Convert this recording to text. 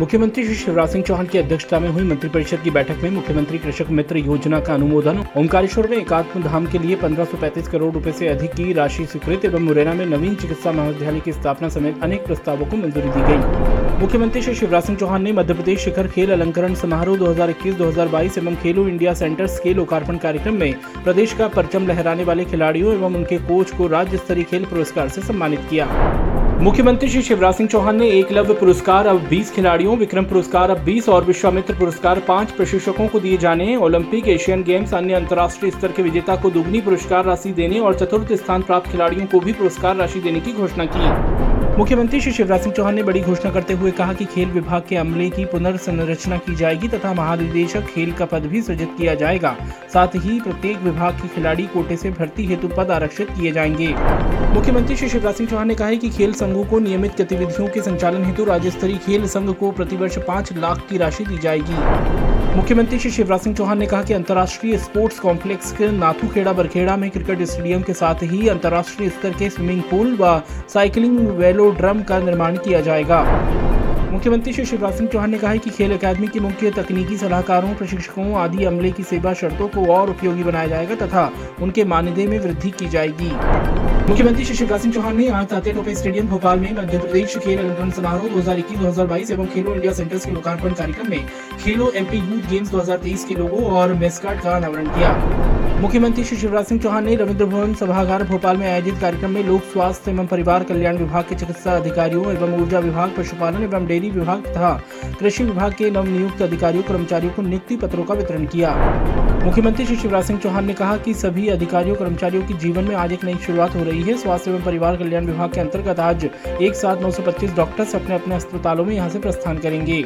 मुख्यमंत्री श्री शिवराज सिंह चौहान की अध्यक्षता में हुई मंत्रिपरिषद की बैठक में मुख्यमंत्री कृषक मित्र योजना का अनुमोदन, ओंकारेश्वर में एकात्म धाम के लिए 1535 करोड़ रूपए ऐसी अधिक की राशि स्वीकृत एवं मुरैना में नवीन चिकित्सा महाविद्यालय की स्थापना समेत अनेक प्रस्तावों को मंजूरी दी गई। मुख्यमंत्री श्री शिवराज सिंह चौहान ने मध्य प्रदेश शिखर खेल अलंकरण समारोह 2021-2022 एवं खेलो इंडिया सेंटर्स के लोकार्पण कार्यक्रम में प्रदेश का परचम लहराने वाले खिलाड़ियों एवं उनके कोच को राज्य स्तरीय खेल पुरस्कार से सम्मानित किया। मुख्यमंत्री श्री शिवराज सिंह चौहान ने एकलव्य पुरस्कार, अब 20 खिलाड़ियों, विक्रम पुरस्कार, अब 20 और विश्वामित्र पुरस्कार, पाँच प्रशिक्षकों को दिए जाने, ओलंपिक, एशियन गेम्स, अन्य अंतर्राष्ट्रीय स्तर के विजेता को दुगनी पुरस्कार राशि देने और चतुर्थ स्थान प्राप्त खिलाड़ियों को भी पुरस्कार राशि देने की घोषणा की। मुख्यमंत्री श्री शिवराज सिंह चौहान ने बड़ी घोषणा करते हुए कहा कि खेल विभाग के अमले की पुनर्संरचना की जाएगी तथा महानिदेशक खेल का पद भी सृजित किया जाएगा। साथ ही प्रत्येक विभाग के खिलाड़ी कोटे से भर्ती हेतु पद आरक्षित किए जाएँगे। मुख्यमंत्री श्री शिवराज सिंह चौहान ने कहा कि खेल संघों को नियमित गतिविधियों के संचालन हेतु राज्य स्तरीय खेल संघ को प्रतिवर्ष पाँच लाख की राशि दी जाएगी। मुख्यमंत्री श्री शिवराज सिंह चौहान ने कहा कि अंतर्राष्ट्रीय स्पोर्ट्स कॉम्प्लेक्स के नाथूखेड़ा बरखेड़ा में क्रिकेट स्टेडियम के साथ ही अंतर्राष्ट्रीय स्तर के स्विमिंग पूल व साइकिलिंग वेलोड्रम का निर्माण किया जाएगा। मुख्यमंत्री श्री शिवराज सिंह चौहान ने कहा है कि खेल अकादमी के मुख्य तकनीकी सलाहकारों, प्रशिक्षकों, आदि अमले की सेवा शर्तों को और उपयोगी बनाया जाएगा तथा उनके मानदेय में वृद्धि की जाएगी। मुख्यमंत्री श्री शिवराज सिंह चौहान ने आज तात्या टोपे स्टेडियम, भोपाल में मध्य प्रदेश खेल अलंकरण समारोह 2021-2022 एवं खेलो इंडिया सेंटर्स के लोकार्पण कार्यक्रम में खेलो एमपी यूथ गेम्स 2023 के लोगों और मेस्कार्ड का अनावरण किया। मुख्यमंत्री श्री शिवराज सिंह चौहान ने रविंद्र भवन सभागार भोपाल में आयोजित कार्यक्रम में लोक स्वास्थ्य एवं परिवार कल्याण विभाग के चिकित्सा अधिकारियों एवं ऊर्जा विभाग, पशुपालन एवं डेयरी विभाग तथा कृषि विभाग के नव नियुक्त अधिकारियों, कर्मचारियों को नियुक्ति पत्रों का वितरण किया। मुख्यमंत्री श्री शिवराज सिंह चौहान ने कहा कि सभी अधिकारियों, कर्मचारियों की जीवन में आज एक नई शुरुआत हो रही है। स्वास्थ्य एवं परिवार कल्याण विभाग के अंतर्गत आज एक साथ नौ डॉक्टर्स अपने अपने अस्पतालों में यहाँ से प्रस्थान करेंगे।